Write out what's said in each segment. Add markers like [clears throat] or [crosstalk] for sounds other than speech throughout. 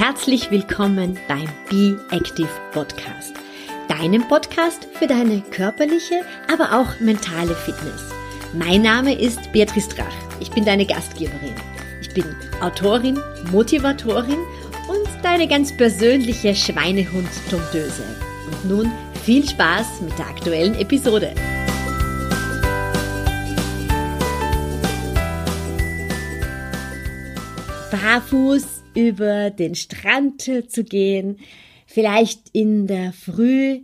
herzlich willkommen beim Be Active Podcast, deinem Podcast für deine körperliche, aber auch mentale Fitness. Mein Name ist Beatrice Drach. Ich bin deine Gastgeberin. Ich bin Autorin, Motivatorin und deine ganz persönliche Schweinehund-Domptöse. Und nun viel Spaß mit der aktuellen Episode. Barfuß über den Strand zu gehen, vielleicht in der Früh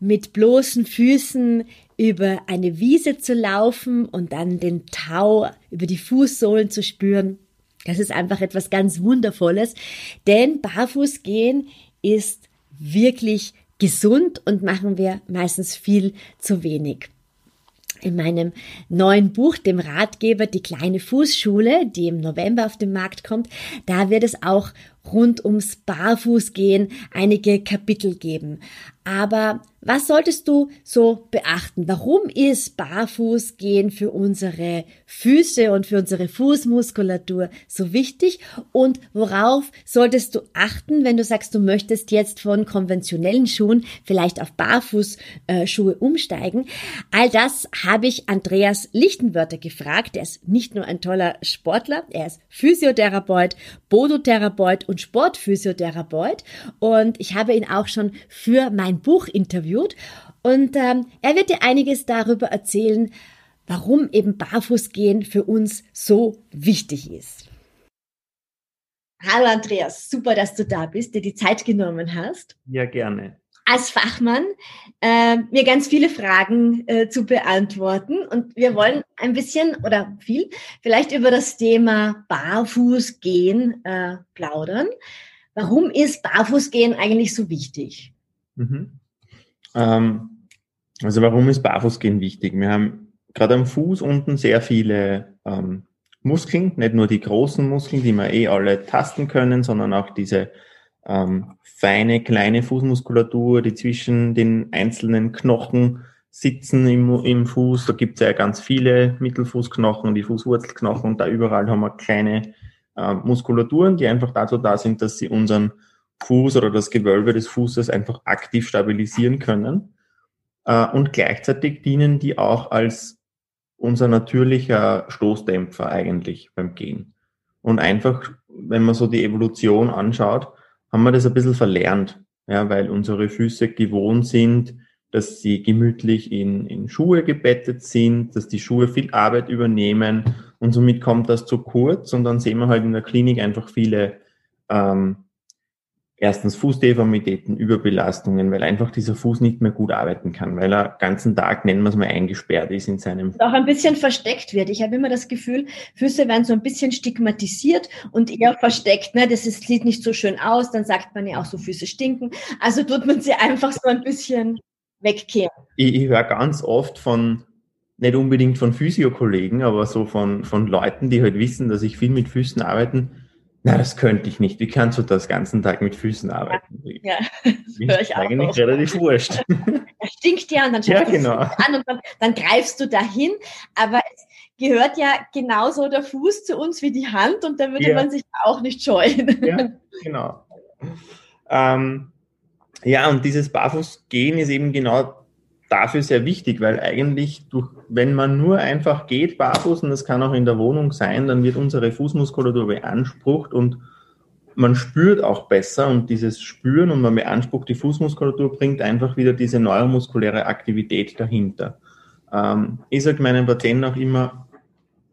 mit bloßen Füßen über eine Wiese zu laufen und dann den Tau über die Fußsohlen zu spüren. Das ist einfach etwas ganz Wundervolles, denn barfuß gehen ist wirklich gesund und machen wir meistens viel zu wenig in meinem neuen Buch, dem Ratgeber Die kleine Fußschule, die im November auf den Markt kommt, da wird es auch rund ums Barfußgehen einige Kapitel geben. Aber was solltest du so beachten? Warum ist Barfußgehen für unsere Füße und für unsere Fußmuskulatur so wichtig? Und worauf solltest du achten, wenn du sagst, du möchtest jetzt von konventionellen Schuhen vielleicht auf Barfußschuhe umsteigen? All das habe ich Andreas Lichtenwörter gefragt. Er ist nicht nur ein toller Sportler, er ist Physiotherapeut, Bodotherapeut und Sportphysiotherapeut. Und ich habe ihn auch schon für mein Buch interviewt. Und ähm, er wird dir einiges darüber erzählen, warum eben Barfußgehen für uns so wichtig ist. Hallo Andreas, super, dass du da bist, dir die Zeit genommen hast. Ja, gerne. Als Fachmann äh, mir ganz viele Fragen äh, zu beantworten und wir wollen ein bisschen oder viel vielleicht über das Thema Barfußgehen äh, plaudern. Warum ist Barfußgehen eigentlich so wichtig? Mhm. Ähm, also warum ist Barfußgehen wichtig? Wir haben gerade am Fuß unten sehr viele ähm, Muskeln, nicht nur die großen Muskeln, die wir eh alle tasten können, sondern auch diese ähm, feine, kleine Fußmuskulatur, die zwischen den einzelnen Knochen sitzen im, im Fuß. Da gibt es ja ganz viele Mittelfußknochen, die Fußwurzelknochen und da überall haben wir kleine äh, Muskulaturen, die einfach dazu da sind, dass sie unseren Fuß oder das Gewölbe des Fußes einfach aktiv stabilisieren können. Äh, und gleichzeitig dienen die auch als unser natürlicher Stoßdämpfer eigentlich beim Gehen. Und einfach, wenn man so die Evolution anschaut, haben wir das ein bisschen verlernt, ja, weil unsere Füße gewohnt sind, dass sie gemütlich in, in Schuhe gebettet sind, dass die Schuhe viel Arbeit übernehmen und somit kommt das zu kurz. Und dann sehen wir halt in der Klinik einfach viele ähm, erstens Fußdeformitäten, Überbelastungen, weil einfach dieser Fuß nicht mehr gut arbeiten kann, weil er ganzen Tag, nennen wir es mal, eingesperrt ist in seinem. Auch ein bisschen versteckt wird. Ich habe immer das Gefühl, Füße werden so ein bisschen stigmatisiert und eher versteckt. Ne? Das ist, sieht nicht so schön aus. Dann sagt man ja auch so, Füße stinken. Also tut man sie einfach so ein bisschen wegkehren. Ich, ich höre ganz oft von, nicht unbedingt von Physiokollegen, aber so von, von Leuten, die halt wissen, dass ich viel mit Füßen arbeiten, na, das könnte ich nicht. Wie kannst du das ganzen Tag mit Füßen arbeiten? Ja, [laughs] das höre ich auch. Eigentlich auch. relativ wurscht. [laughs] Er stinkt ja und dann schaust ja, genau. du an und dann, dann, greifst du dahin. Aber es gehört ja genauso der Fuß zu uns wie die Hand und da würde ja. man sich auch nicht scheuen. Ja, genau. Ähm, ja, und dieses Barfußgehen ist eben genau dafür sehr wichtig, weil eigentlich, durch, wenn man nur einfach geht, barfuß, und das kann auch in der Wohnung sein, dann wird unsere Fußmuskulatur beansprucht und man spürt auch besser und dieses Spüren und man beansprucht die Fußmuskulatur bringt einfach wieder diese neuromuskuläre Aktivität dahinter. Ähm, ich sage meinen Patienten auch immer,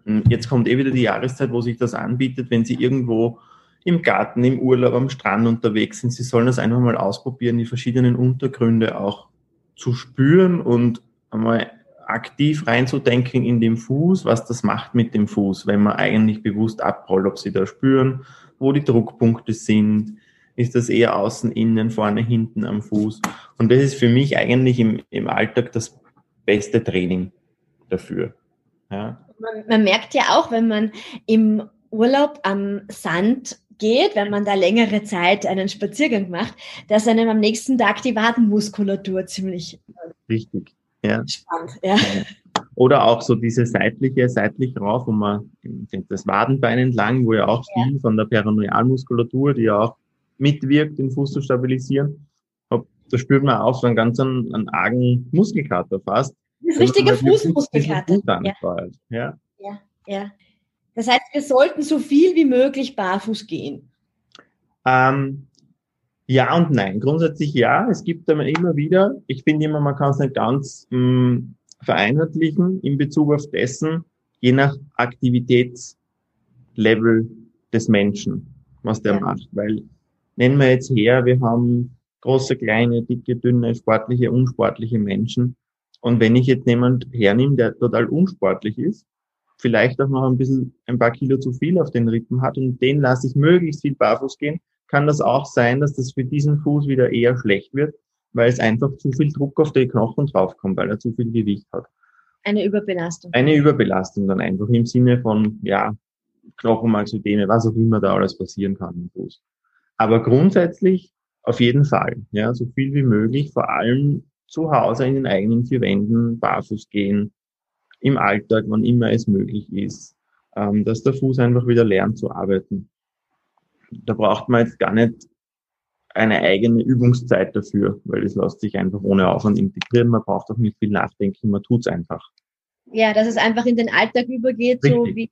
hm, jetzt kommt eh wieder die Jahreszeit, wo sich das anbietet, wenn sie irgendwo im Garten, im Urlaub, am Strand unterwegs sind, sie sollen das einfach mal ausprobieren, die verschiedenen Untergründe auch zu spüren und einmal aktiv reinzudenken in den Fuß, was das macht mit dem Fuß, wenn man eigentlich bewusst abrollt, ob sie da spüren, wo die Druckpunkte sind, ist das eher außen, innen, vorne, hinten am Fuß. Und das ist für mich eigentlich im, im Alltag das beste Training dafür. Ja. Man, man merkt ja auch, wenn man im Urlaub am Sand geht, wenn man da längere Zeit einen Spaziergang macht, dass einem am nächsten Tag die Wadenmuskulatur ziemlich Richtig, ja. spannt. Ja. Oder auch so diese seitliche, seitlich rauf, wo man das Wadenbein entlang, wo ja auch viel von der Peronealmuskulatur, die ja auch mitwirkt, den Fuß zu stabilisieren. Da spürt man auch so einen ganz einen, einen argen Muskelkater fast. Das richtige Fußmuskelkater. Ja. ja. ja, ja. Das heißt, wir sollten so viel wie möglich barfuß gehen. Ähm, ja und nein. Grundsätzlich ja. Es gibt aber immer wieder, ich finde immer, man kann es nicht ganz mh, mm, vereinheitlichen in Bezug auf dessen, je nach Aktivitätslevel des Menschen, was der ja. macht. Weil nennen wir jetzt her, wir haben große, kleine, dicke, dünne, sportliche, unsportliche Menschen. Und wenn ich jetzt jemand hernehme, der total unsportlich ist, vielleicht auch noch ein bisschen ein paar Kilo zu viel auf den Rippen hat und den lasse ich möglichst viel barfuß gehen, kann das auch sein, dass das für diesen Fuß wieder eher schlecht wird, weil es einfach zu viel Druck auf die Knochen draufkommt, weil er zu viel Gewicht hat. Eine Überbelastung. Eine Überbelastung dann einfach im Sinne von, ja, Knochenmarksödeme, was auch immer da alles passieren kann im Fuß. Aber grundsätzlich auf jeden Fall, ja, so viel wie möglich, vor allem zu Hause in den eigenen vier Wänden barfuß gehen, im Alltag, wann immer es möglich ist, ähm, dass der Fuß einfach wieder lernt zu arbeiten. Da braucht man jetzt gar nicht eine eigene Übungszeit dafür, weil es lässt sich einfach ohne Aufwand integrieren. Man braucht auch nicht viel nachdenken, man tut's einfach. Ja, dass es einfach in den Alltag übergeht, Richtig. so wie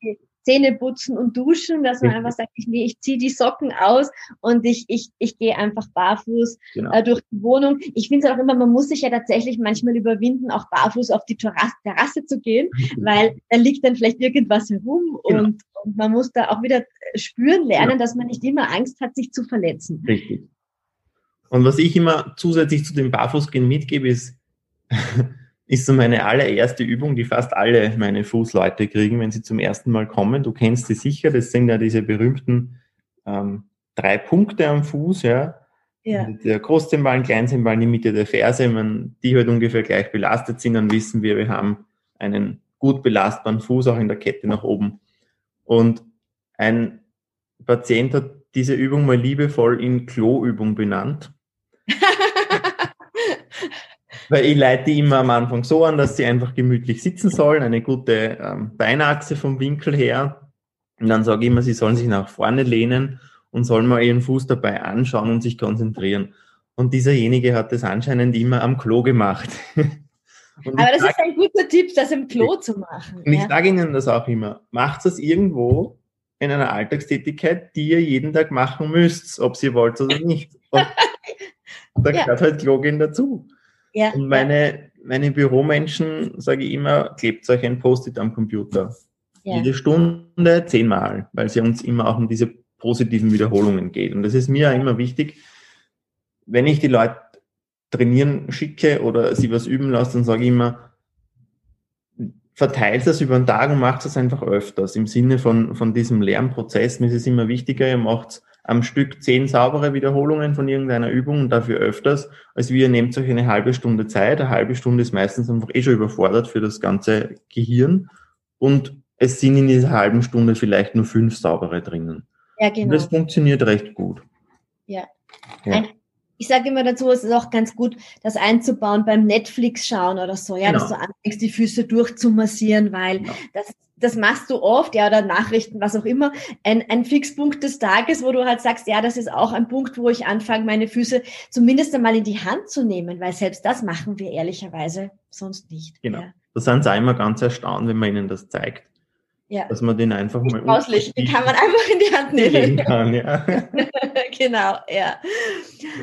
Zähne putzen und duschen, dass man einfach sagt, ich, nee, ich ziehe die Socken aus und ich, ich, ich gehe einfach barfuß genau. äh, durch die Wohnung. Ich finde es auch immer, man muss sich ja tatsächlich manchmal überwinden, auch barfuß auf die Terrasse, Terrasse zu gehen, [laughs] weil da liegt dann vielleicht irgendwas herum genau. und, und, man muss da auch wieder spüren lernen, genau. dass man nicht immer Angst hat, sich zu verletzen. Richtig. Und was ich immer zusätzlich zu dem Barfußgehen mitgebe, ist, [laughs] ist so meine allererste Übung, die fast alle meine Fußleute kriegen, wenn sie zum ersten Mal kommen. Du kennst sie sicher, das sind ja diese berühmten ähm, drei Punkte am Fuß, ja. ja. Der Großzembal, Kleinzembal in die Mitte der Ferse, wenn die halt ungefähr gleich belastet sind, dann wissen wir, wir haben einen gut belastbaren Fuß auch in der Kette nach oben. Und ein Patient hat diese Übung mal liebevoll in Kloübung benannt. Weil ich leite die immer am Anfang so an, dass sie einfach gemütlich sitzen sollen, eine gute ähm, Beinachse vom Winkel her. Und dann sage ich immer, sie sollen sich nach vorne lehnen und sollen mal ihren Fuß dabei anschauen und sich konzentrieren. Und dieserjenige hat das anscheinend immer am Klo gemacht. [laughs] Aber das ist ein guter Tipp, das im Klo zu machen. Und ja. ich sage Ihnen das auch immer. Macht das irgendwo in einer Alltagstätigkeit, die ihr jeden Tag machen müsst, ob Sie wollt oder nicht. Und [laughs] da ja. gehört halt Klo gehen dazu. Ja, und meine, meine Büromenschen, sage ich immer, klebt euch ein Post-it am Computer. Jede Stunde zehnmal, weil es ja uns immer auch um diese positiven Wiederholungen geht. Und das ist mir immer wichtig. Wenn ich die Leute trainieren schicke oder sie was üben lasse, dann sage ich immer, verteilt das über den Tag und macht das einfach öfters. Im Sinne von, von diesem Lernprozess. Mir ist es immer wichtiger, ihr macht am Stück zehn saubere Wiederholungen von irgendeiner Übung und dafür öfters, als wir nehmt euch eine halbe Stunde Zeit. Eine halbe Stunde ist meistens einfach eh schon überfordert für das ganze Gehirn und es sind in dieser halben Stunde vielleicht nur fünf saubere drinnen. Ja, genau. Und das funktioniert recht gut. Ja. ja. Ein, ich sage immer dazu, es ist auch ganz gut, das einzubauen beim Netflix schauen oder so, ja, genau. dass du anfängst, die Füße durchzumassieren, weil genau. das das machst du oft, ja, oder Nachrichten, was auch immer, ein, ein Fixpunkt des Tages, wo du halt sagst, ja, das ist auch ein Punkt, wo ich anfange, meine Füße zumindest einmal in die Hand zu nehmen, weil selbst das machen wir ehrlicherweise sonst nicht. Genau. Ja. Da sind sie immer ganz erstaunt, wenn man ihnen das zeigt. Ja. Dass man den einfach mal. Auslich, den kann man einfach in die Hand nehmen. Kann, ja. [laughs] genau, ja.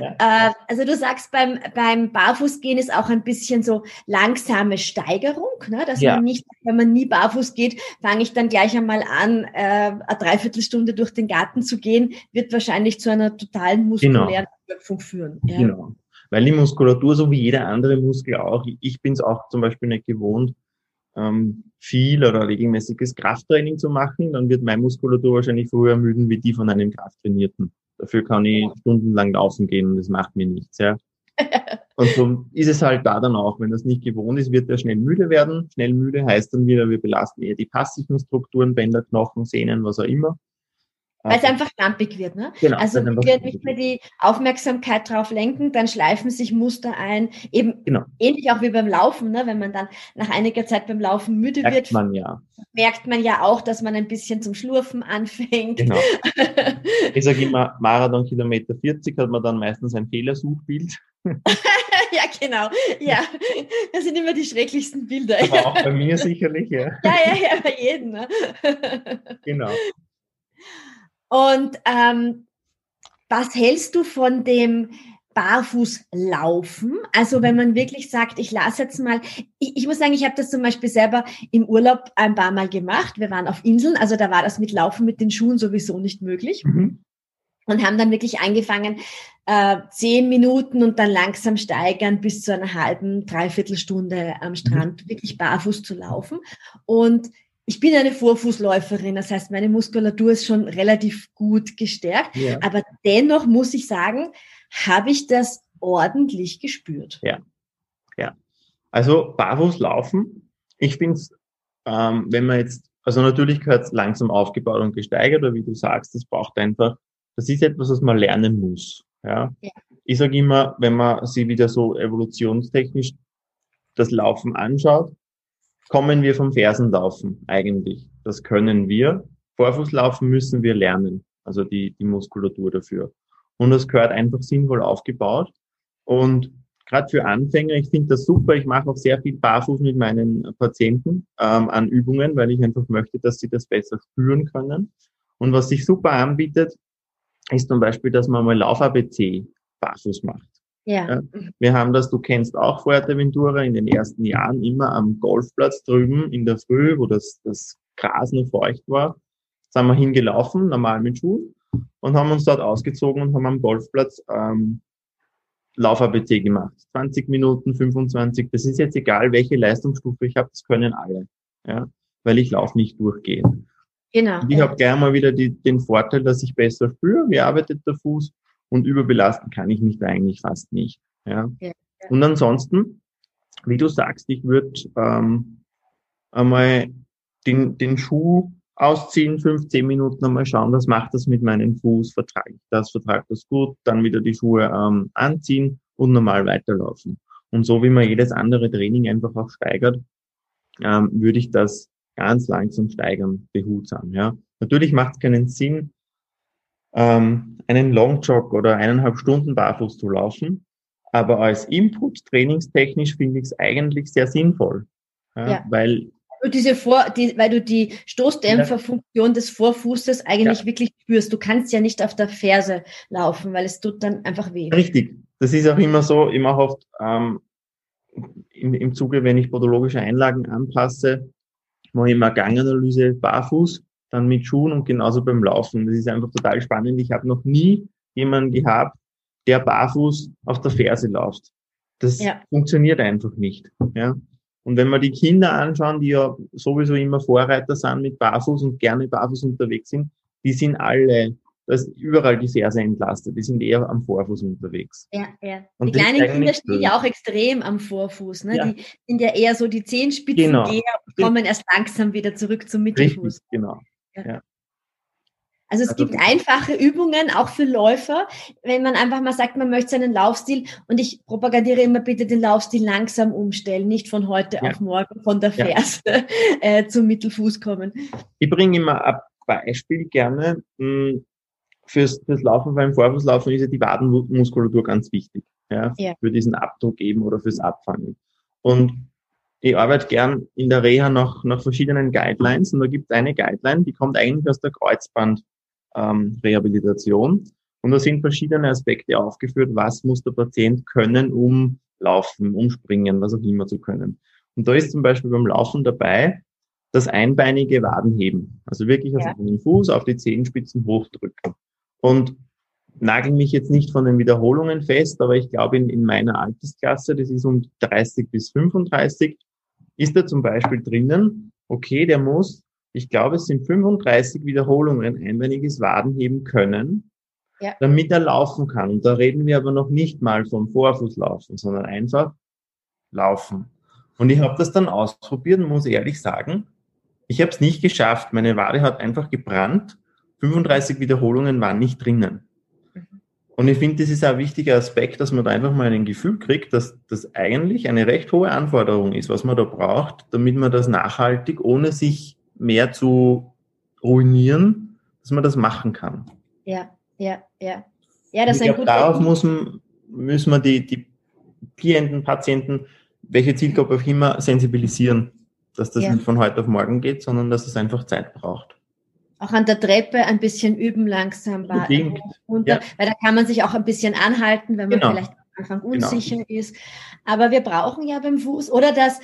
ja. Äh, also du sagst, beim, beim Barfußgehen ist auch ein bisschen so langsame Steigerung, ne? dass ja. man nicht, wenn man nie barfuß geht, fange ich dann gleich einmal an, äh, eine Dreiviertelstunde durch den Garten zu gehen, wird wahrscheinlich zu einer totalen muskulären genau. führen. Ja. Genau. Weil die Muskulatur, so wie jeder andere Muskel auch, ich bin es auch zum Beispiel nicht gewohnt, ähm, viel oder regelmäßiges Krafttraining zu machen, dann wird meine Muskulatur wahrscheinlich früher ermüden wie die von einem Krafttrainierten. Dafür kann ich stundenlang laufen gehen und das macht mir nichts. Ja. [laughs] und so ist es halt da dann auch. Wenn das nicht gewohnt ist, wird er schnell müde werden. Schnell müde heißt dann wieder, wir belasten eher die passiven Strukturen, Bänder, Knochen, Sehnen, was auch immer. Weil es einfach lampig wird, ne? Genau, also wenn wir nicht mehr die Aufmerksamkeit drauf lenken, dann schleifen sich Muster ein. Eben genau. ähnlich auch wie beim Laufen, ne? Wenn man dann nach einiger Zeit beim Laufen müde merkt wird, man ja. merkt man ja auch, dass man ein bisschen zum Schlurfen anfängt. Genau. [laughs] Ich sage immer, Marathon Kilometer 40 hat man dann meistens ein Fehlersuchbild. [laughs] ja, genau. Ja, das sind immer die schrecklichsten Bilder. Aber auch bei [laughs] mir sicherlich, ja. Ja, ja, ja, bei jedem. Ne? Genau. Und ähm, was hältst du von dem Barfußlaufen? Also wenn man wirklich sagt, ich lasse jetzt mal, ich, ich muss sagen, ich habe das zum Beispiel selber im Urlaub ein paar Mal gemacht. Wir waren auf Inseln, also da war das mit Laufen mit den Schuhen sowieso nicht möglich. Mhm. Und haben dann wirklich angefangen, äh, zehn Minuten und dann langsam steigern bis zu einer halben, dreiviertel Stunde am Strand, mhm. wirklich barfuß zu laufen. Und ich bin eine Vorfußläuferin, das heißt, meine Muskulatur ist schon relativ gut gestärkt. Ja. Aber dennoch muss ich sagen, habe ich das ordentlich gespürt. Ja, ja. Also barfuß laufen, ich finde es, ähm, wenn man jetzt, also natürlich gehört es langsam aufgebaut und gesteigert, aber wie du sagst, das braucht einfach, das ist etwas, was man lernen muss. Ja. ja. Ich sage immer, wenn man sich wieder so evolutionstechnisch das Laufen anschaut, kommen wir vom Fersenlaufen eigentlich. Das können wir. Vorfußlaufen müssen wir lernen, also die, die Muskulatur dafür. Und das gehört einfach sinnvoll aufgebaut. Und gerade für Anfänger, ich finde das super. Ich mache auch sehr viel Barfuß mit meinen Patienten ähm, an Übungen, weil ich einfach möchte, dass sie das besser spüren können. Und was sich super anbietet, ist zum Beispiel, dass man mal Lauf-ABC barfuß macht. Ja. Wir haben das, du kennst auch Fuerteventura in den ersten Jahren immer am Golfplatz drüben in der Früh, wo das, das Gras noch feucht war, sind wir hingelaufen, normal mit Schuhen, und haben uns dort ausgezogen und haben am Golfplatz ähm, Lauf-ABC gemacht. 20 Minuten, 25, das ist jetzt egal, welche Leistungsstufe ich habe, das können alle. Ja, weil ich laufe nicht durchgehen. Genau. Und ich ja. habe gleich mal wieder die, den Vorteil, dass ich besser spüre, wie arbeitet der Fuß und überbelasten kann ich mich da eigentlich fast nicht. Ja. ja, ja. Und ansonsten, wie du sagst, ich würde ähm, einmal den, den Schuh ausziehen, 15 Minuten einmal schauen, was macht das mit meinem Fuß, vertrage ich das, vertrage das gut, dann wieder die Schuhe ähm, anziehen und normal weiterlaufen. Und so wie man jedes andere Training einfach auch steigert, ähm, würde ich das ganz langsam steigern, behutsam. Ja. Natürlich macht es keinen Sinn, ähm, einen Longjog oder eineinhalb Stunden barfuß zu laufen. Aber als Input trainingstechnisch finde ich es eigentlich sehr sinnvoll. Ja, ja. Weil du diese Vor, die, weil du die Stoßdämpferfunktion ja. des Vorfußes eigentlich ja. wirklich spürst. Du kannst ja nicht auf der Ferse laufen, weil es tut dann einfach weh. Richtig. Das ist auch immer so, immer oft ähm, im, im Zuge, wenn ich podologische Einlagen anpasse, mache ich immer Ganganalyse barfuß dann mit Schuhen und genauso beim Laufen. Das ist einfach total spannend. Ich habe noch nie jemanden gehabt, der barfuß auf der Ferse läuft. Das ja. funktioniert einfach nicht. Ja. Und wenn wir die Kinder anschauen, die ja sowieso immer Vorreiter sind mit Barfuß und gerne barfuß unterwegs sind, die sind alle, da ist überall die Ferse entlastet, die sind eher am Vorfuß unterwegs. Ja, ja. Und die kleinen Kinder stehen ja auch extrem am Vorfuß. Ne? Ja. Die sind ja eher so die Zehenspitzen genau. und kommen erst langsam wieder zurück zum Mittelfuß. Richtig, genau. Ja. Also es also, gibt einfache Übungen, auch für Läufer, wenn man einfach mal sagt, man möchte seinen Laufstil und ich propagandiere immer bitte den Laufstil langsam umstellen, nicht von heute ja. auf morgen von der Ferse ja. [laughs] äh, zum Mittelfuß kommen. Ich bringe immer ein Beispiel gerne hm, fürs, fürs Laufen, beim Vorfußlaufen ist ja die Wadenmuskulatur ganz wichtig, ja, ja. für diesen Abdruck eben oder fürs Abfangen. Und ich arbeite gern in der Reha nach, nach verschiedenen Guidelines und da gibt es eine Guideline, die kommt eigentlich aus der Kreuzbandrehabilitation. Ähm, und da sind verschiedene Aspekte aufgeführt, was muss der Patient können, um laufen, um springen, was auch immer zu können. Und da ist zum Beispiel beim Laufen dabei, das einbeinige Wadenheben. Also wirklich ja. den Fuß auf die Zehenspitzen hochdrücken. Und nagel mich jetzt nicht von den Wiederholungen fest, aber ich glaube in, in meiner Altersklasse, das ist um 30 bis 35, ist da zum Beispiel drinnen, okay, der muss, ich glaube, es sind 35 Wiederholungen einbeiniges Wadenheben können, ja. damit er laufen kann. Und da reden wir aber noch nicht mal vom Vorfußlaufen, sondern einfach laufen. Und ich habe das dann ausprobiert und muss ehrlich sagen, ich habe es nicht geschafft. Meine Wade hat einfach gebrannt. 35 Wiederholungen waren nicht drinnen. Und ich finde, das ist ein wichtiger Aspekt, dass man da einfach mal ein Gefühl kriegt, dass das eigentlich eine recht hohe Anforderung ist, was man da braucht, damit man das nachhaltig, ohne sich mehr zu ruinieren, dass man das machen kann. Ja, ja, ja. Ja, das ist ein guter Darauf muss man, müssen wir die, die Klienten, Patienten, welche Zielgruppe auch immer, sensibilisieren, dass das ja. nicht von heute auf morgen geht, sondern dass es einfach Zeit braucht. Auch an der Treppe ein bisschen üben langsam runter, ja. weil da kann man sich auch ein bisschen anhalten, wenn man genau. vielleicht am Anfang genau. unsicher genau. ist. Aber wir brauchen ja beim Fuß oder das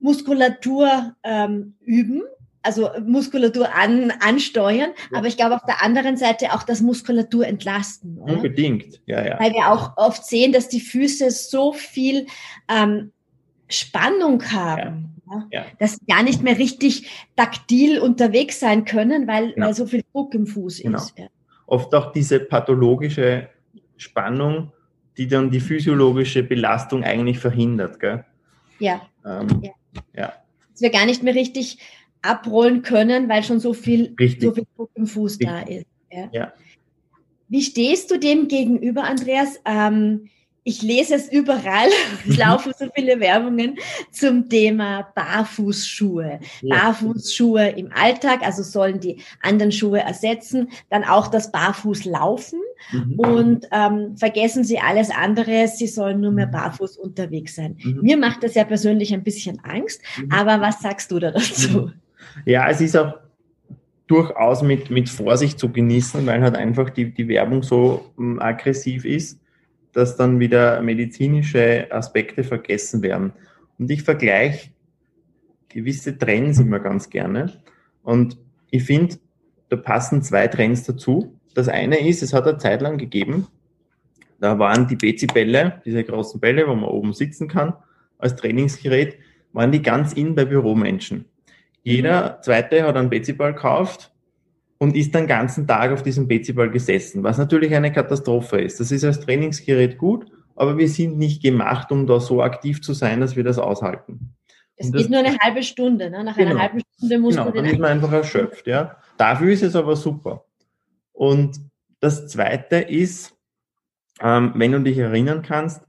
Muskulatur ähm, üben, also Muskulatur an, ansteuern, ja. aber ich glaube auf der anderen Seite auch das Muskulatur entlasten. Oder? Unbedingt, ja, ja. Weil wir auch oft sehen, dass die Füße so viel ähm, Spannung haben, ja. Ja. dass sie gar nicht mehr richtig taktil unterwegs sein können, weil, genau. weil so viel Druck im Fuß genau. ist. Ja. Oft auch diese pathologische Spannung, die dann die physiologische Belastung eigentlich verhindert. Gell? Ja. Ähm, ja. Dass wir gar nicht mehr richtig abrollen können, weil schon so viel, so viel Druck im Fuß Richtig. da ist. Ja. ja. Wie stehst du dem gegenüber, Andreas? Ähm, ich lese es überall, [laughs] es mhm. laufen so viele Werbungen zum Thema Barfußschuhe. Ja. Barfußschuhe im Alltag, also sollen die anderen Schuhe ersetzen, dann auch das Barfußlaufen mhm. und ähm, vergessen Sie alles andere, Sie sollen nur mehr mhm. barfuß unterwegs sein. Mhm. Mir macht das ja persönlich ein bisschen Angst, mhm. aber was sagst du da dazu? Mhm. Ja, es ist auch durchaus mit, mit Vorsicht zu genießen, weil halt einfach die, die Werbung so ähm, aggressiv ist, dass dann wieder medizinische Aspekte vergessen werden. Und ich vergleiche gewisse Trends immer ganz gerne. Und ich finde, da passen zwei Trends dazu. Das eine ist, es hat eine Zeit lang gegeben, da waren die Bezi-Bälle, diese großen Bälle, wo man oben sitzen kann, als Trainingsgerät, waren die ganz in bei Büromenschen. Jeder Zweite hat einen Betsyball gekauft und ist den ganzen Tag auf diesem Betsyball gesessen, was natürlich eine Katastrophe ist. Das ist als Trainingsgerät gut, aber wir sind nicht gemacht, um da so aktiv zu sein, dass wir das aushalten. Es geht nur eine halbe Stunde. Ne? Nach genau, einer halben Stunde muss genau, man den dann ist man einfach erschöpft. Ja? Dafür ist es aber super. Und das Zweite ist, ähm, wenn du dich erinnern kannst,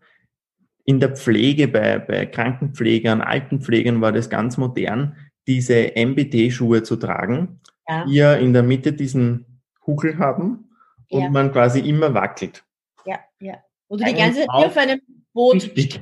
in der Pflege, bei, bei Krankenpflegern, Altenpflegern war das ganz modern, diese MBT-Schuhe zu tragen, ja. ja in der Mitte diesen Huckel haben und ja. man quasi immer wackelt. Ja, ja. Oder die ganze Zeit auf einem Boot [laughs] richtig.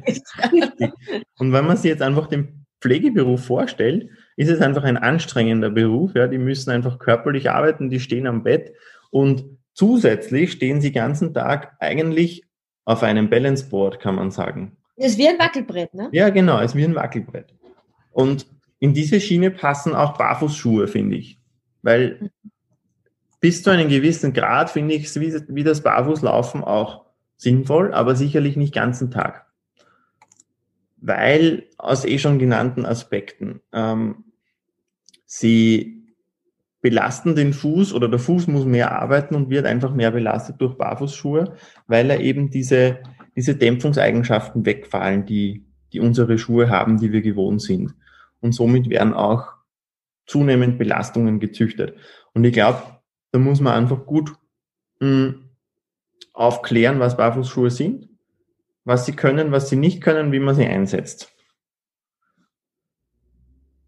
Und wenn man sich jetzt einfach den Pflegeberuf vorstellt, ist es einfach ein anstrengender Beruf. Ja, die müssen einfach körperlich arbeiten, die stehen am Bett und zusätzlich stehen sie den ganzen Tag eigentlich auf einem Balanceboard, kann man sagen. Das ist wie ein Wackelbrett, ne? Ja, genau, es ist wie ein Wackelbrett. Und in diese Schiene passen auch Barfußschuhe, finde ich. Weil bis zu einem gewissen Grad finde ich wie, wie das Barfußlaufen auch sinnvoll, aber sicherlich nicht ganzen Tag. Weil aus eh schon genannten Aspekten. Ähm, sie belasten den Fuß oder der Fuß muss mehr arbeiten und wird einfach mehr belastet durch Barfußschuhe, weil er eben diese, diese Dämpfungseigenschaften wegfallen, die, die unsere Schuhe haben, die wir gewohnt sind und somit werden auch zunehmend Belastungen gezüchtet. Und ich glaube, da muss man einfach gut mh, hm, aufklären, was Barfußschuhe sind, was sie können, was sie nicht können, wie man sie einsetzt.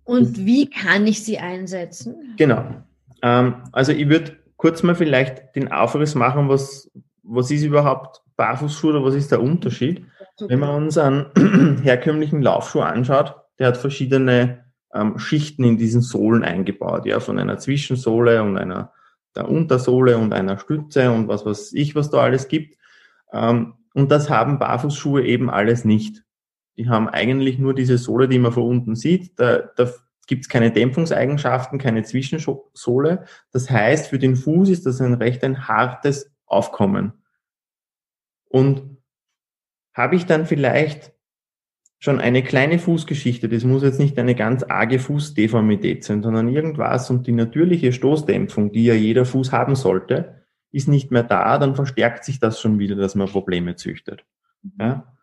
Und wie kann ich sie einsetzen? Genau. Ähm, also ich würde kurz mal vielleicht den Aufriss machen, was, was ist überhaupt Barfußschuhe oder was ist der Unterschied? Wenn man uns einen [clears throat] herkömmlichen Laufschuh anschaut, der hat verschiedene ähm, Schichten in diesen Sohlen eingebaut, ja, von einer Zwischensohle und einer der Untersohle und einer Stütze und was weiß ich, was da alles gibt. Ähm, und das haben Barfußschuhe eben alles nicht. Die haben eigentlich nur diese Sohle, die man von unten sieht. Da, da gibt es keine Dämpfungseigenschaften, keine Zwischensohle. Das heißt, für den Fuß ist das ein recht ein hartes Aufkommen. Und habe ich dann vielleicht schon eine kleine Fußgeschichte, das muss jetzt nicht eine ganz arge Fußdeformität sein, sondern irgendwas und die natürliche Stoßdämpfung, die ja jeder Fuß haben sollte, ist nicht mehr da, dann verstärkt sich das schon wieder, dass man Probleme züchtet. Ja?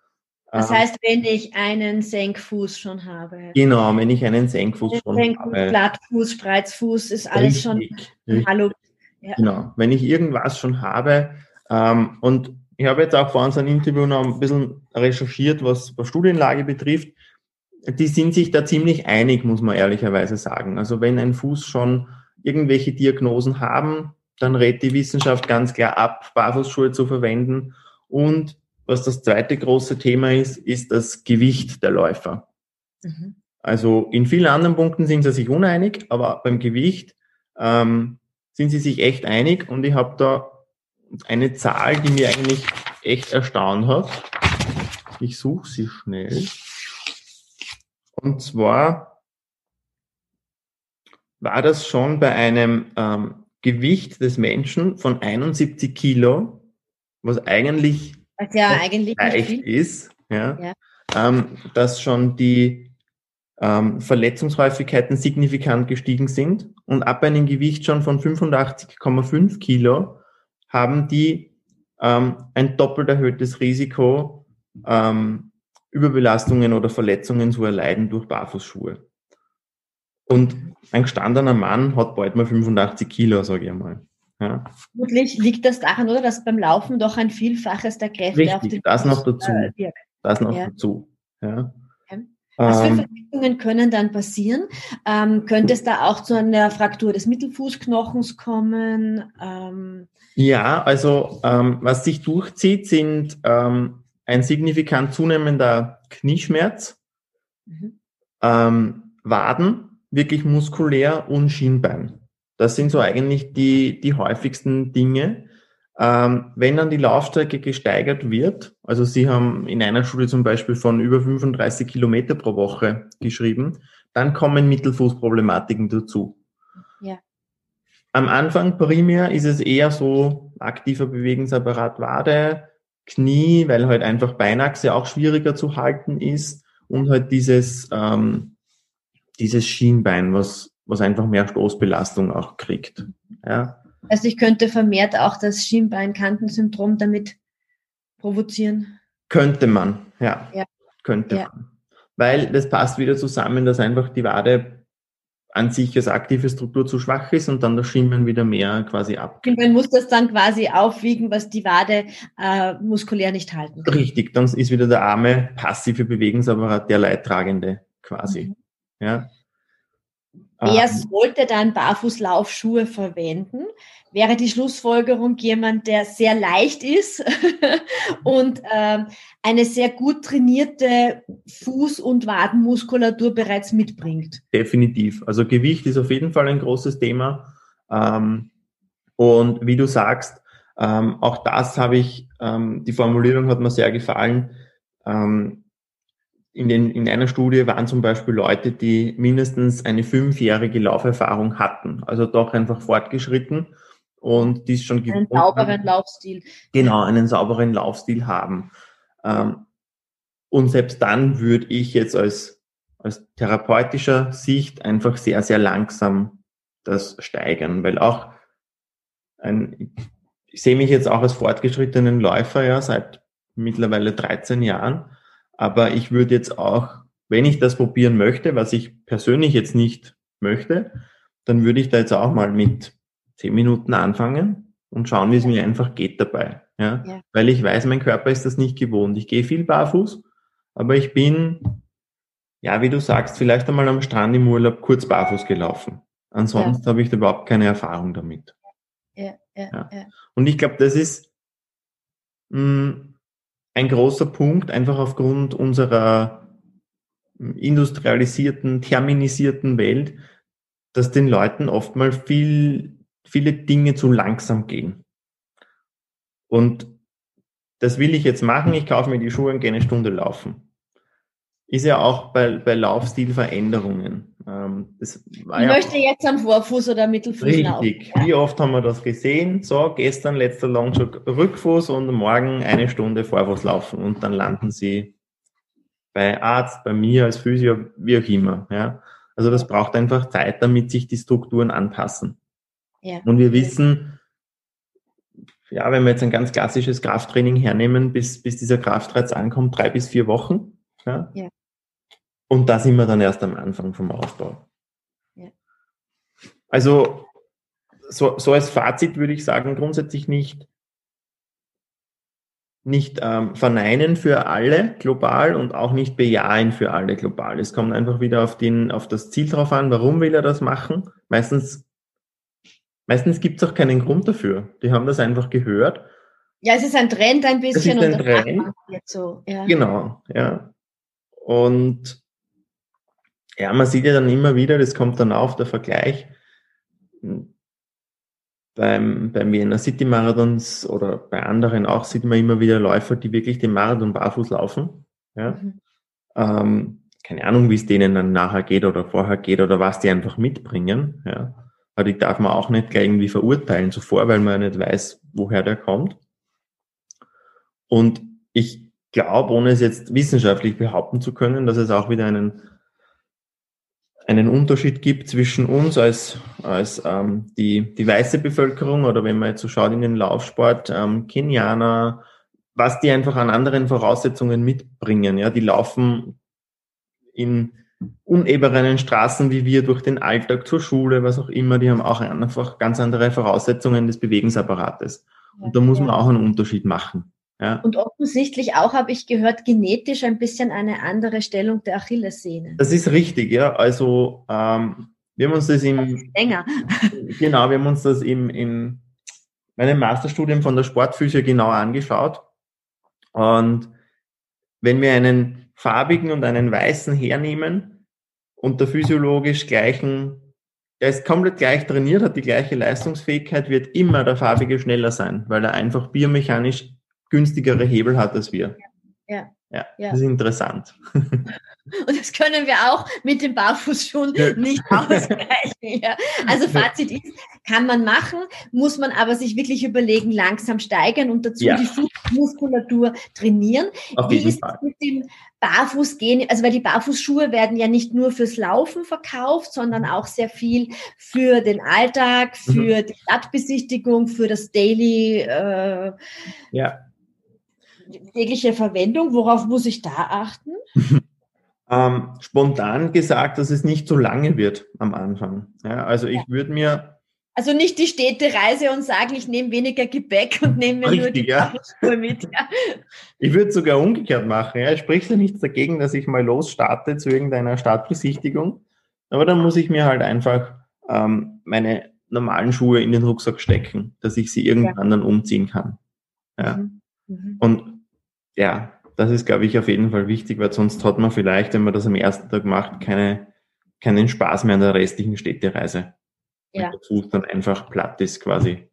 Das ähm, heißt, wenn ich einen Senkfuß schon habe. Genau, wenn ich einen Senkfuß schon Senkfuß, habe. Blattfuß, Spreizfuß, ist alles richtig, schon. Hallo. Ja. Genau. Wenn ich irgendwas schon habe, ähm, und ich habe jetzt auch vor unserem Interview noch ein bisschen recherchiert, was, was Studienlage betrifft. Die sind sich da ziemlich einig, muss man ehrlicherweise sagen. Also wenn ein Fuß schon irgendwelche Diagnosen haben, dann rät die Wissenschaft ganz klar ab, Barfußschuhe zu verwenden. Und was das zweite große Thema ist, ist das Gewicht der Läufer. Mhm. Also in vielen anderen Punkten sind sie sich uneinig, aber beim Gewicht ähm, sind sie sich echt einig und ich habe da eine Zahl, die mir eigentlich echt erstaunt hat. Ich suche sie schnell. Und zwar war das schon bei einem ähm, Gewicht des Menschen von 71 Kilo, was eigentlich, was ja eigentlich leicht ist, ja, ja. Ähm, dass schon die ähm, Verletzungshäufigkeiten signifikant gestiegen sind und ab einem Gewicht schon von 85,5 Kilo haben die ähm, ein doppelt erhöhtes Risiko, ähm, Überbelastungen oder Verletzungen zu erleiden durch Barfußschuhe. Und ein gestandener Mann hat bald mal 85 Kilo, sage ich einmal. Ja. Vermutlich liegt das daran, oder, dass beim Laufen doch ein Vielfaches der Kräfte Richtig, auf den das noch dazu. Äh, das noch ja. dazu. Ja. Was für ähm, Verletzungen können dann passieren? Ähm, könnte es da auch zu einer Fraktur des Mittelfußknochens kommen? Ähm, ja, also ähm, was sich durchzieht, sind ähm, ein signifikant zunehmender Knieschmerz, mhm. Ähm, Waden, wirklich muskulär und Schienbein. Das sind so eigentlich die, die häufigsten Dinge. Ähm, wenn dann die Laufstrecke gesteigert wird, also Sie haben in einer Studie zum Beispiel von über 35 Kilometer pro Woche geschrieben, dann kommen Mittelfußproblematiken dazu. Am Anfang primär ist es eher so aktiver Bewegungsapparat Wade, Knie, weil halt einfach Beinachse auch schwieriger zu halten ist und halt dieses, ähm, dieses Schienbein, was, was einfach mehr Stoßbelastung auch kriegt. Ja. Also ich könnte vermehrt auch das Schienbeinkantensyndrom damit provozieren. Könnte man, ja. ja. Könnte ja. man. Weil das passt wieder zusammen, dass einfach die Wade an sich als aktive Struktur zu schwach ist und dann das Schienbein wieder mehr quasi ab. Man muss das dann quasi aufwiegen, was die Wade äh, muskulär nicht halten kann. Richtig, dann ist wieder der arme passive Bewegungsapparat der Leidtragende quasi. Mhm. Ja. Wer ähm, sollte dann Barfußlaufschuhe verwenden? Wäre die Schlussfolgerung jemand, der sehr leicht ist [laughs] und ähm, eine sehr gut trainierte Fuß- und Wadenmuskulatur bereits mitbringt? Definitiv. Also Gewicht ist auf jeden Fall ein großes Thema. Ähm, und wie du sagst, ähm, auch das habe ich, ähm, die Formulierung hat mir sehr gefallen. Ähm, in, den, in einer Studie waren zum Beispiel Leute, die mindestens eine fünfjährige Lauferfahrung hatten, also doch einfach fortgeschritten und die schon einen sauberen Laufstil. Genau, einen sauberen Laufstil haben. Ähm, und selbst dann würde ich jetzt als, als therapeutischer Sicht einfach sehr, sehr langsam das steigern, weil auch ein, ich sehe mich jetzt auch als fortgeschrittenen Läufer, ja, seit mittlerweile 13 Jahren. Aber ich würde jetzt auch, wenn ich das probieren möchte, was ich persönlich jetzt nicht möchte, dann würde ich da jetzt auch mal mit zehn Minuten anfangen und schauen, wie es mir einfach geht dabei. Ja? ja? Weil ich weiß, mein Körper ist das nicht gewohnt. Ich gehe viel barfuß, aber ich bin, ja, wie du sagst, vielleicht einmal am Strand im Urlaub kurz barfuß gelaufen. Ansonsten ja. habe ich da überhaupt keine Erfahrung damit. Ja, ja, ja. Und ich glaube, das ist mh, hm, ein großer Punkt, einfach aufgrund unserer industrialisierten, terminisierten Welt, dass den Leuten oftmals viel, viele Dinge zu langsam gehen. Und das will ich jetzt machen, ich kaufe mir die Schuhe und gehe eine Stunde laufen ist ja auch bei, bei Laufstilveränderungen. Ähm, ich ja möchte jetzt am Vorfuß oder Mittelfuß Richtig. Laufen. Wie oft haben wir das gesehen? So, gestern letzter Longshot Rückfuß und morgen eine Stunde Vorfuß laufen und dann landen sie bei Arzt, bei mir als Physio, wie auch immer. Ja? Also das braucht einfach Zeit, damit sich die Strukturen anpassen. Ja. Und wir wissen, ja, wenn wir jetzt ein ganz klassisches Krafttraining hernehmen, bis, bis dieser Kraftreiz ankommt, drei bis vier Wochen. Ja? ja. Und da sind wir dann erst am Anfang vom Aufbau. Ja. Also so, so als Fazit würde ich sagen, grundsätzlich nicht, nicht ähm, verneinen für alle global und auch nicht bejahen für alle global. Es kommt einfach wieder auf, den, auf das Ziel drauf an, warum will er das machen. Meistens, meistens gibt es auch keinen Grund dafür. Die haben das einfach gehört. Ja, es ist ein Trend ein bisschen. Es ist ein Trend. So, ja. Genau, ja. Und ja, man sieht ja dann immer wieder, das kommt dann auf, der Vergleich beim, beim Vienna City Marathons oder bei anderen auch sieht man immer wieder Läufer, die wirklich den Marathon barfuß laufen. Ja? Mhm. Ähm, keine Ahnung, wie es denen dann nachher geht oder vorher geht oder was die einfach mitbringen. Ja? Aber die darf man auch nicht gleich irgendwie verurteilen zuvor, weil man ja nicht weiß, woher der kommt. Und ich glaube, ohne es jetzt wissenschaftlich behaupten zu können, dass es auch wieder einen einen Unterschied gibt zwischen uns als, als ähm, die, die weiße Bevölkerung oder wenn man jetzt so schaut in den Laufsport, ähm, Kenianer, was die einfach an anderen Voraussetzungen mitbringen. Ja, die laufen in unebenen Straßen wie wir durch den Alltag zur Schule, was auch immer, die haben auch einfach ganz andere Voraussetzungen des Bewegungsapparates. Und da muss man auch einen Unterschied machen. Ja. Und offensichtlich auch, habe ich gehört, genetisch ein bisschen eine andere Stellung der Achillessehne. Das ist richtig, ja. Also ähm, wir haben uns das im länger. genau, wir haben uns das im, in meinem Masterstudium von der Sportphysik genau angeschaut. Und wenn wir einen farbigen und einen weißen hernehmen und der physiologisch gleichen, der ist komplett gleich trainiert, hat die gleiche Leistungsfähigkeit, wird immer der farbige schneller sein, weil er einfach biomechanisch günstigere Hebel hat als wir. Ja. Ja, ja. das ist interessant. [laughs] Und das können wir auch mit den Barfußschuhen ja. nicht ausgleichen. Ja. Also Fazit ist, kann man machen, muss man aber sich wirklich überlegen, langsam steigern und dazu ja. die Fußmuskulatur trainieren. Auf Wie ist Fall. mit dem Barfußgehen? Also weil die Barfußschuhe werden ja nicht nur fürs Laufen verkauft, sondern auch sehr viel für den Alltag, für mhm. die Stadtbesichtigung, für das Daily. Äh, ja tägliche Verwendung, worauf muss ich da achten? [laughs] ähm, spontan gesagt, dass es nicht so lange wird am Anfang. Ja, also ich würde mir also nicht die Städtereise und sagen, ich nehme weniger Gepäck und nehme mir nur die ja. Schuhe mit. Ja. [laughs] Ich würde sogar umgekehrt machen. Ja. Spricht ja nichts dagegen, dass ich mal losstarte zu irgendeiner Stadtbesichtigung. Aber dann muss ich mir halt einfach ähm, meine normalen Schuhe in den Rucksack stecken, dass ich sie irgendwann ja. dann umziehen kann. Ja. Mhm. Mhm. Und ja, das ist, glaube ich, auf jeden Fall wichtig, weil sonst hat man vielleicht, wenn man das am ersten Tag macht, keine, keinen Spaß mehr an der restlichen Städtereise. Ja. Weil der Fuß dann einfach platt ist quasi.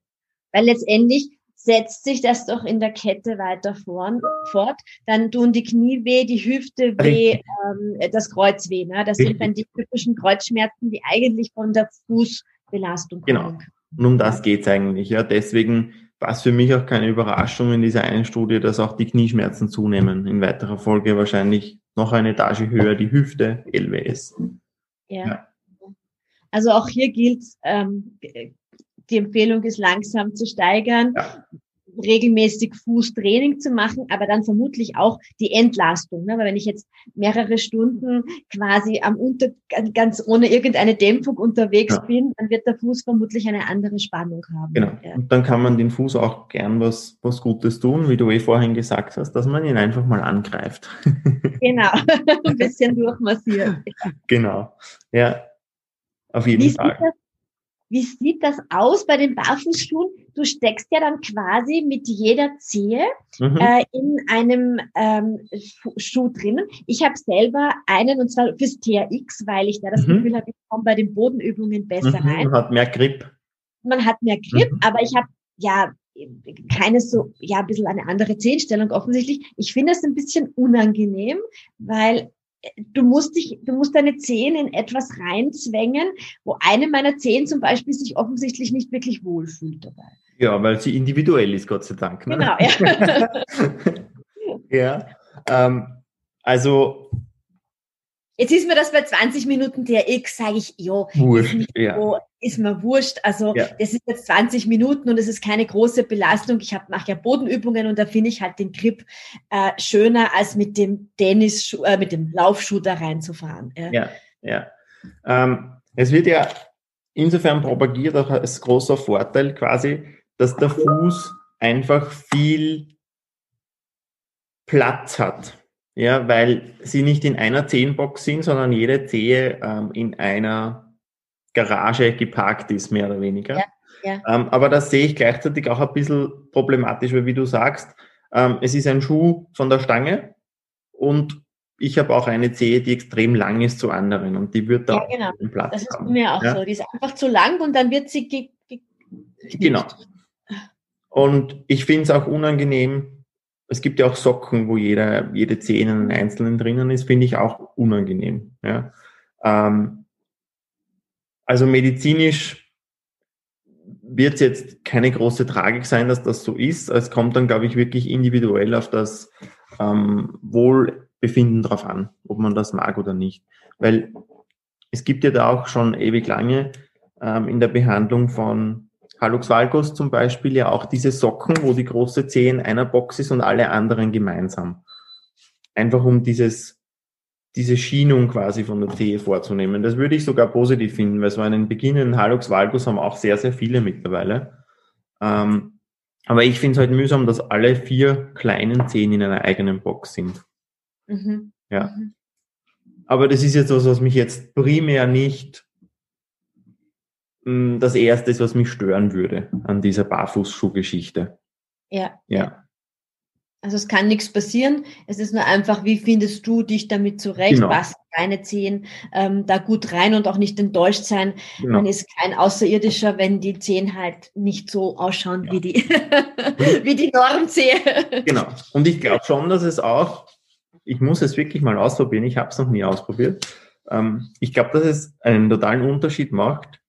Weil letztendlich setzt sich das doch in der Kette weiter vorn, fort. Dann tun die Knie weh, die Hüfte weh, ähm, das Kreuz weh. Ne? Das Richtig. sind dann die typischen Kreuzschmerzen, die eigentlich von der Fußbelastung genau. kommen. Genau. Und um das geht's eigentlich. Ja, deswegen war es für mich auch keine Überraschung in dieser einen Studie, dass auch die Knieschmerzen zunehmen. In weiterer Folge wahrscheinlich noch eine Etage höher die Hüfte, LWS. Ja. ja. Also auch hier gilt, ähm, die Empfehlung ist langsam zu steigern. Ja regelmäßig Fußtraining zu machen, aber dann vermutlich auch die Entlastung. Ne? Weil wenn ich jetzt mehrere Stunden quasi am Unter ganz ohne irgendeine Dämpfung unterwegs ja. bin, dann wird der Fuß vermutlich eine andere Spannung haben. Genau. Ja. Und dann kann man den Fuß auch gern was, was Gutes tun, wie du eh vorhin gesagt hast, dass man ihn einfach mal angreift. [laughs] Genau. [laughs] Ein bisschen durchmassiert. Genau. Ja. Auf jeden wie Fall. Wie sieht das aus bei den Barfußschuhen? Du steckst ja dann quasi mit jeder Zehe mhm. äh, in einem ähm, Schuh drinnen. Ich habe selber einen und zwar fürs TRX, weil ich da das mhm. Gefühl habe, ich komme bei den Bodenübungen besser mhm. rein. Man hat mehr Grip. Man hat mehr Grip, mhm. aber ich habe ja keine so, ja, ein bisschen eine andere Zehenstellung offensichtlich. Ich finde es ein bisschen unangenehm, weil du musst dich, du musst deine Zehen in etwas reinzwängen, wo eine meiner Zehen zum Beispiel sich offensichtlich nicht wirklich wohlfühlt dabei. Ja, weil sie individuell ist, Gott sei Dank. Ne? Genau, ja. [laughs] ja, ähm, also Jetzt ist mir das bei 20 Minuten der X, sage ich, jo, wurscht, ja. so, ist mir wurscht. Also ja. das ist jetzt 20 Minuten und es ist keine große Belastung. Ich mache ja Bodenübungen und da finde ich halt den Grip äh, schöner, als mit dem Tennis, äh, mit dem Laufschuh da reinzufahren. Ja, ja. ja. Ähm, es wird ja insofern propagiert auch als großer Vorteil quasi, dass der Fuß einfach viel Platz hat. Ja, weil sie nicht in einer Zehenbox sind, sondern jede Zehe ähm, in einer Garage geparkt ist, mehr oder weniger. Ja, ja. Ähm, aber das sehe ich gleichzeitig auch ein bisschen problematisch, weil wie du sagst, ähm, es ist ein Schuh von der Stange und ich habe auch eine Zehe, die extrem lang ist zu anderen und die wird da ja, genau. einen Platz Das ist haben. mir auch ja? so. Die ist einfach zu lang und dann wird sie ge ge Genau. Und ich finde es auch unangenehm. Es gibt ja auch Socken, wo jeder, jede Zehe in einem Einzelnen drinnen ist, finde ich auch unangenehm. Ja? Ähm, also medizinisch wird es jetzt keine große Tragik sein, dass das so ist. Es kommt dann, glaube ich, wirklich individuell auf das ähm, Wohlbefinden drauf an, ob man das mag oder nicht. Weil es gibt ja da auch schon ewig lange ähm, in der Behandlung von Hallux valgus zum Beispiel ja auch diese Socken, wo die große Zehe in einer Box ist und alle anderen gemeinsam. Einfach um dieses, diese Schienung quasi von der Zehe vorzunehmen. Das würde ich sogar positiv finden, weil so einen beginnenden Hallux valgus haben auch sehr, sehr viele mittlerweile. Ähm, aber ich finde es halt mühsam, dass alle vier kleinen Zehen in einer eigenen Box sind. Mhm. Ja. Mhm. Aber das ist jetzt was, was mich jetzt primär nicht hm, das Erste ist, was mich stören würde an dieser Barfußschuhgeschichte. Ja. Ja. Also es kann nichts passieren. Es ist nur einfach, wie findest du dich damit zurecht? Genau. Was deine Zehen ähm, da gut rein und auch nicht enttäuscht sein. Genau. Man ist kein Außerirdischer, wenn die Zehen halt nicht so ausschauen ja. wie die [laughs] wie die Normzehe. Genau. Und ich glaube schon, dass es auch, ich muss es wirklich mal ausprobieren. Ich habe es noch nie ausprobiert. Ähm, ich glaube, dass es einen totalen Unterschied macht,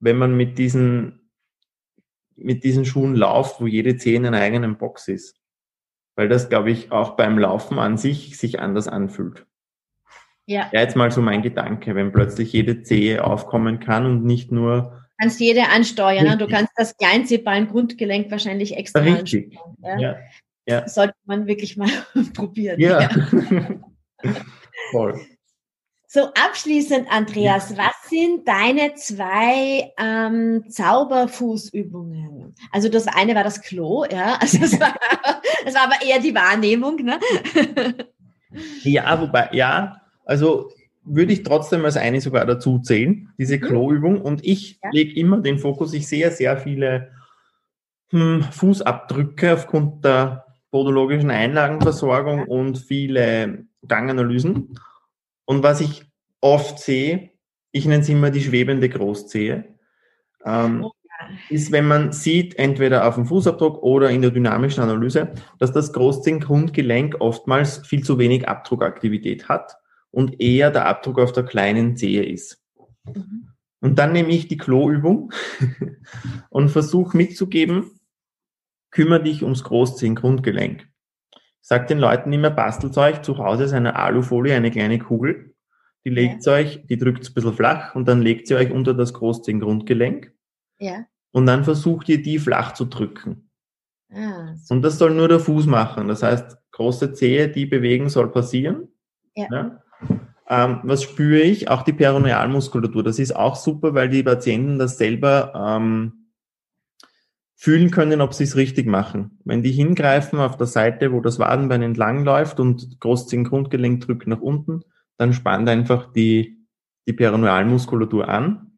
wenn man mit diesen, mit diesen Schuhen lauft, wo jede Zehe in einer eigenen Box ist. Weil das, glaube ich, auch beim Laufen an sich sich anders anfühlt. Ja. Ja, jetzt mal so mein Gedanke, wenn plötzlich jede Zehe aufkommen kann und nicht nur. Du kannst jede ansteuern. Ne? Du kannst das kleinste Grundgelenk wahrscheinlich extra Richtig. ansteuern. Ja? Ja. ja. Sollte man wirklich mal [laughs] probieren. Ja. ja. [laughs] Voll. So, abschließend, Andreas, was sind deine zwei ähm, Zauberfußübungen? Also das eine war das Klo, ja. [laughs] Also das war, das war aber eher die Wahrnehmung, ne? Ja, wobei, ja, also würde ich trotzdem als eine sogar dazu zählen, diese mhm. Kloübung. Und ich ja. lege immer den Fokus, ich sehe sehr viele hm, Fußabdrücke aufgrund der podologischen Einlagenversorgung und viele Ganganalysen. Und was ich oft sehe, ich nenne es immer die schwebende Großzehe, ähm, oh ist, wenn man sieht, entweder auf dem Fußabdruck oder in der dynamischen Analyse, dass das Großzehengrundgelenk oftmals viel zu wenig Abdruckaktivität hat und eher der Abdruck auf der kleinen Zehe ist. Mhm. Und dann nehme ich die Kloübung [laughs] und versuche mitzugeben, kümmere dich ums Großzehengrundgelenk. Sagt den Leuten immer, bastelt euch zu Hause seine Alufolie, eine kleine Kugel, die legt ja. euch, die drückt ein bisschen flach und dann legt sie euch unter das Großzehengrundgelenk. Ja. Und dann versucht ihr, die flach zu drücken. Ah, und das soll nur der Fuß machen. Das heißt, große Zehe, die bewegen, soll passieren. Ja. ja. Ähm, was spüre ich? Auch die Peronealmuskulatur. Das ist auch super, weil die Patienten das selber ähm, fühlen können, ob sie es richtig machen. Wenn die hingreifen auf der Seite, wo das Wadenbein entlang läuft und großzehen Grundgelenk drückt nach unten, dann spannt einfach die, die Peronealmuskulatur an.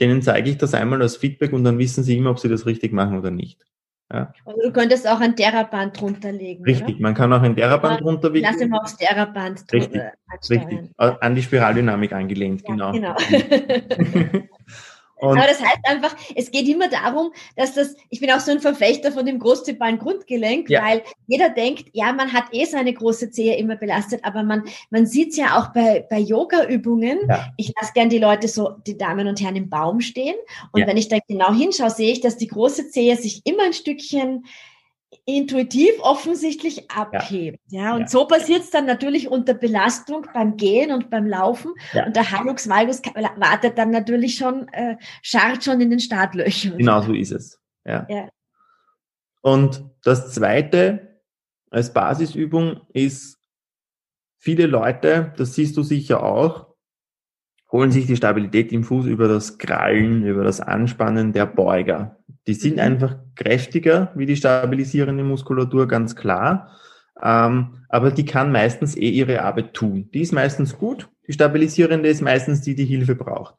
Denen zeige ich das einmal als Feedback und dann wissen sie immer, ob sie das richtig machen oder nicht. Ja. Also du könntest auch ein Theraband drunter legen. Richtig, oder? man kann auch ein Theraband drunter legen. Lass immer aufs Theraband Richtig, richtig. An die Spiraldynamik angelehnt, ja, genau. genau. [laughs] [laughs] Und Aber das heißt einfach, es geht immer darum, dass das, ich bin auch so ein Verfechter von dem großzipalen Grundgelenk, ja. weil jeder denkt, ja, man hat eh seine große Zehe immer belastet, aber man, man sieht es ja auch bei, bei Yoga-Übungen. Ja. Ich lasse gern die Leute so, die Damen und Herren im Baum stehen. Und ja. wenn ich da genau hinschaue, sehe ich, dass die große Zehe sich immer ein Stückchen intuitiv offensichtlich abhebt. Ja, ja und ja. so passiert es dann natürlich unter Belastung beim Gehen und beim Laufen. Ja. Und der Hallux valgus wartet dann natürlich schon, äh, scharrt schon in den Startlöchern. Genau so ist es. Ja. ja. Und das zweite als Basisübung ist, viele Leute, das siehst du sicher auch, holen sich die Stabilität im Fuß über das Krallen, über das Anspannen der Beuger. Die sind mhm. einfach kräftiger wie die stabilisierende Muskulatur, ganz klar. Ähm, aber die kann meistens eh ihre Arbeit tun. Die ist meistens gut. Die stabilisierende ist meistens die, die Hilfe braucht.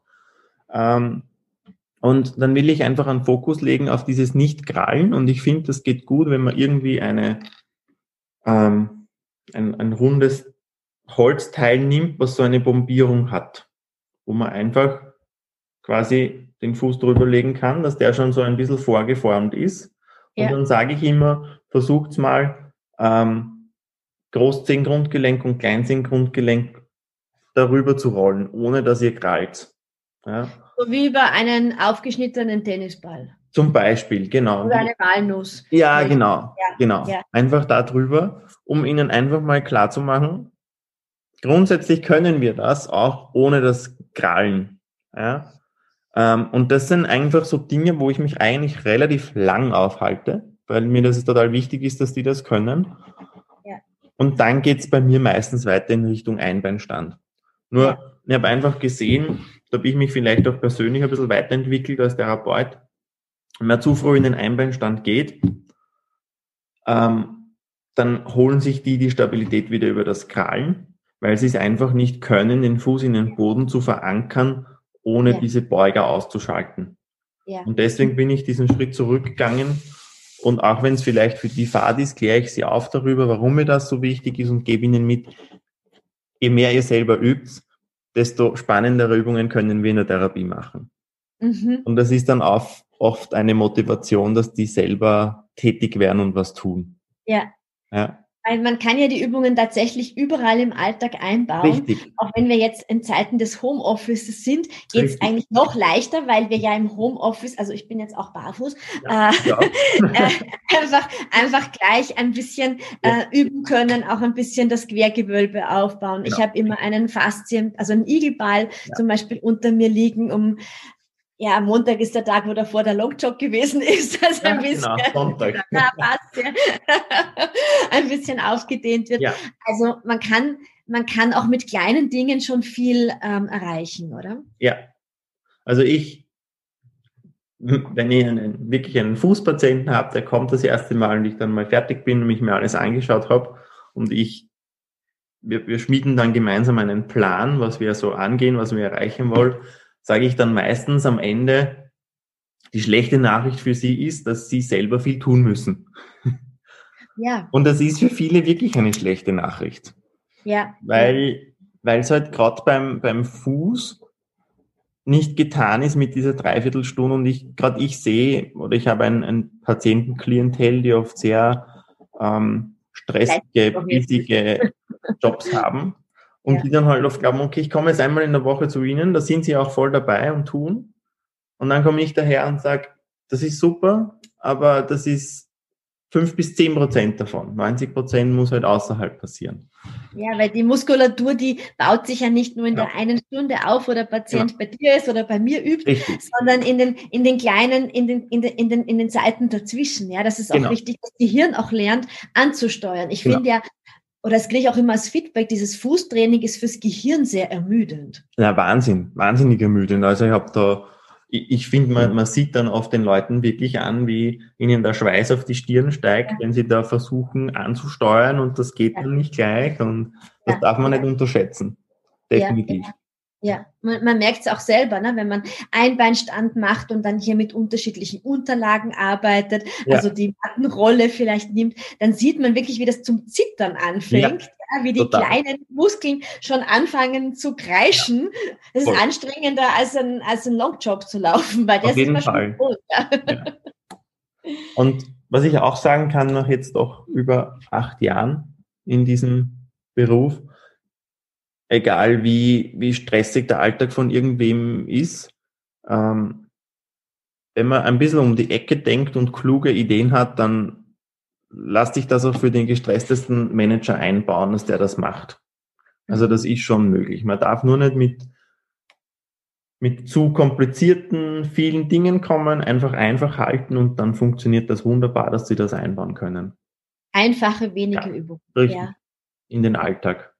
Ähm, und dann will ich einfach einen Fokus legen auf dieses Nicht-Krallen. Und ich finde, das geht gut, wenn man irgendwie eine, ähm, ein, ein rundes Holzteil nimmt, was so eine Bombierung hat, wo man einfach quasi den Fuß drüber legen kann, dass der schon so ein bisschen vorgeformt ist. Und ja. dann sage ich immer, versucht's mal ähm, Großzehengrundgelenk und Kleinzehengrundgelenk darüber zu rollen, ohne dass ihr krallt. Ja. So wie über einen aufgeschnittenen Tennisball. Zum Beispiel, genau. Oder eine Walnuss. Ja, genau. Ja. Genau. Ja. Einfach da drüber, um ihnen einfach mal klar zu machen, grundsätzlich können wir das auch ohne das Krallen. Ja? Ähm, und das sind einfach so Dinge, wo ich mich eigentlich relativ lang aufhalte, weil mir das total wichtig ist, dass die das können. Ja. Und dann geht's bei mir meistens weiter in Richtung Einbeinstand. Nur, ja. ich habe einfach gesehen, da habe ich mich vielleicht auch persönlich ein bisschen weiterentwickelt als Therapeut. Wenn man zu früh in den Einbeinstand geht, ähm, dann holen sich die die Stabilität wieder über das Krallen, weil sie es einfach nicht können, den Fuß in den Boden zu verankern, ohne ja. diese Beuger auszuschalten. Ja. Und deswegen bin ich diesen Schritt zurückgegangen. Und auch wenn es vielleicht für die Fahrt ist, kläre ich sie auf darüber, warum mir das so wichtig ist und gebe ihnen mit, je mehr ihr selber übt, desto spannendere Übungen können wir in der Therapie machen. Mhm. Und das ist dann auch oft eine Motivation, dass die selber tätig werden und was tun. Ja. Ja. Weil man kann ja die Übungen tatsächlich überall im Alltag einbauen. Richtig. Auch wenn wir jetzt in Zeiten des Homeoffices sind, geht es eigentlich noch leichter, weil wir ja im Homeoffice, also ich bin jetzt auch barfuß, ja, äh, ja. [laughs] äh, einfach, einfach gleich ein bisschen ja. äh, üben können, auch ein bisschen das Quergewölbe aufbauen. Genau. Ich habe immer einen Faszien, also einen Igelball zum Beispiel unter mir liegen, um ja, Montag ist der Tag, wo davor der Longjog gewesen ist. [laughs] Also ein bisschen, genau, Sonntag. [laughs] Na, passt, ja. [laughs] ein bisschen aufgedehnt wird. Ja. Also man kann, man kann auch mit kleinen Dingen schon viel ähm, erreichen, oder? Ja. Also ich, wenn ich einen, wirklich einen Fußpatienten habe, der kommt das erste Mal und ich dann mal fertig bin und mich mir alles angeschaut habe und ich, wir, wir schmieden dann gemeinsam einen Plan, was wir so angehen, was wir erreichen wollen sage ich dann meistens am Ende, die schlechte Nachricht für sie ist, dass sie selber viel tun müssen. Ja. Und das ist für viele wirklich eine schlechte Nachricht. Ja. Weil, weil es halt gerade beim, beim Fuß nicht getan ist mit dieser Dreiviertelstunde und ich, gerade ich sehe, oder ich habe ein, ein Patientenklientel, die oft sehr ähm, stressige, busige [laughs] Jobs haben. Und ja. die dann halt oft glauben, okay, ich komme jetzt einmal in der Woche zu Ihnen, da sind Sie auch voll dabei und tun. Und dann komme ich daher und sage, das ist super, aber das ist fünf bis zehn Prozent davon. 90 Prozent muss halt außerhalb passieren. Ja, weil die Muskulatur, die baut sich ja nicht nur in ja. der einen Stunde auf, wo der Patient ja. bei dir ist oder bei mir übt, Richtig. sondern in den, in den kleinen, in den, in den, in den, in den Zeiten dazwischen. Ja, das ist auch genau. wichtig, dass das Gehirn auch lernt, anzusteuern. Ich genau. finde ja, oder das kriege ich auch immer als Feedback, dieses Fußtraining ist fürs Gehirn sehr ermüdend. Ja, Wahnsinn, wahnsinnig ermüdend. Also ich habe da, ich, ich finde, man, man sieht dann oft den Leuten wirklich an, wie ihnen der Schweiß auf die Stirn steigt, ja. wenn sie da versuchen anzusteuern und das geht ja. dann nicht gleich und das ja. darf man nicht unterschätzen. Definitiv. Ja, man, man merkt es auch selber, ne? wenn man Einbeinstand macht und dann hier mit unterschiedlichen Unterlagen arbeitet, ja. also die Mattenrolle vielleicht nimmt, dann sieht man wirklich, wie das zum Zittern anfängt, ja. Ja, wie die Total. kleinen Muskeln schon anfangen zu kreischen. Das ist anstrengender als ein, als ein Longjob zu laufen, weil das ist Fall. schon gut. Und was ich auch sagen kann, nach jetzt doch über acht Jahren in diesem Beruf, egal wie, wie stressig der Alltag von irgendwem ist, ähm, wenn man ein bisschen um die Ecke denkt und kluge Ideen hat, dann lass dich das auch für den gestresstesten Manager einbauen, dass der das macht. Also das ist schon möglich. Man darf nur nicht mit, mit zu komplizierten, vielen Dingen kommen, einfach einfach halten und dann funktioniert das wunderbar, dass sie das einbauen können. Einfache, wenige ja, Übungen. Ja. In den Alltag.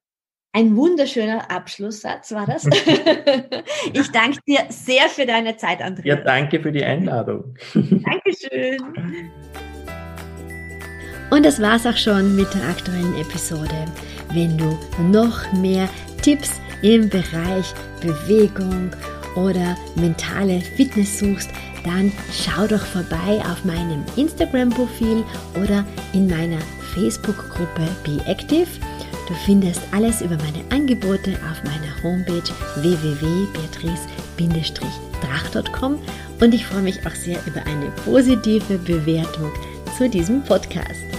Ein wunderschöner Abschlusssatz war das. [laughs] ich danke dir sehr für deine Zeit, Andrea. Ja, danke für die Einladung. [laughs] Dankeschön. Und das war's auch schon mit der aktuellen Episode. Wenn du noch mehr Tipps im Bereich Bewegung oder mentale Fitness suchst, dann schau doch vorbei auf meinem Instagram-Profil oder in meiner Facebook-Gruppe Be Active. Du findest alles über meine Angebote auf meiner Homepage www.beatrice-drach.com und ich freue mich auch sehr über eine positive Bewertung zu diesem Podcast.